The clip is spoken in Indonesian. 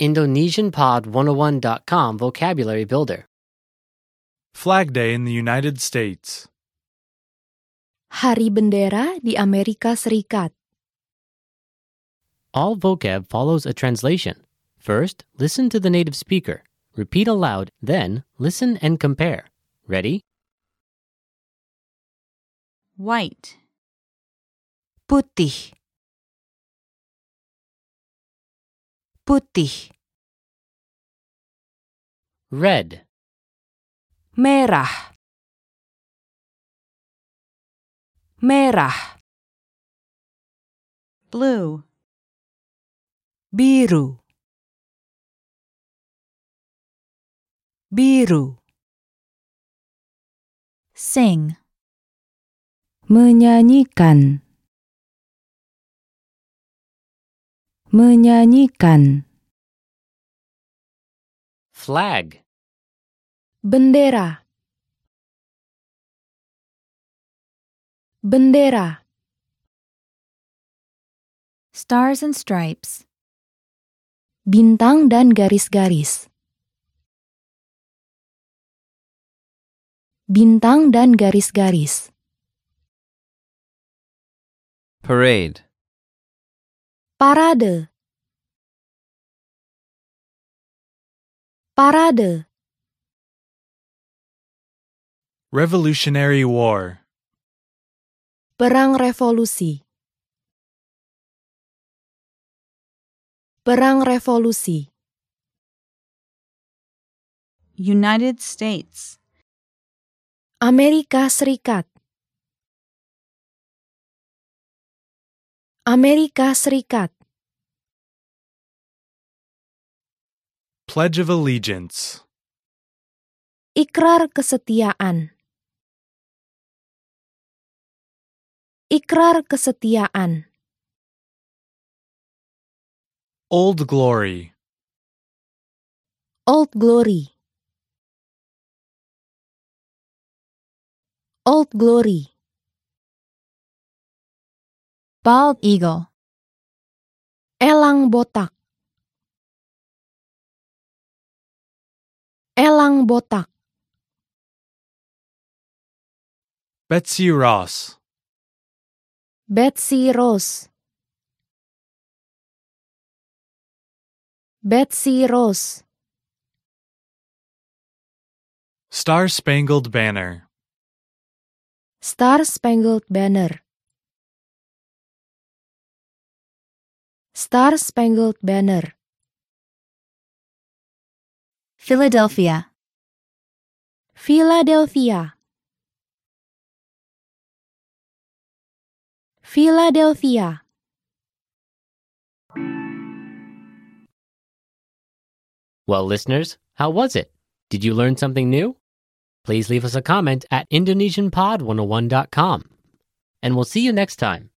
IndonesianPod101.com Vocabulary Builder. Flag Day in the United States. Hari Bendera di Amerika Serikat. All vocab follows a translation. First, listen to the native speaker. Repeat aloud, then, listen and compare. Ready? white, Putih. Putih. Red, Merah. Merah. blue, Biru. Biru. sing, Menyanyikan. Menyanyikan. flag, Bendera. Bendera. stars and stripes, Bintang dan garis-garis. Bintang dan garis-garis. Parade. Parade. Parade. Revolutionary War. Perang revolusi. Perang revolusi. United States, Amerika Serikat. Amerika Serikat. Pledge of Allegiance. Ikrar kesetiaan. Ikrar kesetiaan. Old Glory. Old Glory. Old Glory. Bald eagle, Elang botak. Elang botak. Betsy Ross. Betsy Ross. Betsy Ross. Star Spangled Banner. Star Spangled Banner. Star Spangled Banner. Philadelphia, Philadelphia. Philadelphia. Well, listeners, how was it? Did you learn something new? Please leave us a comment at IndonesianPod101.com. And we'll see you next time.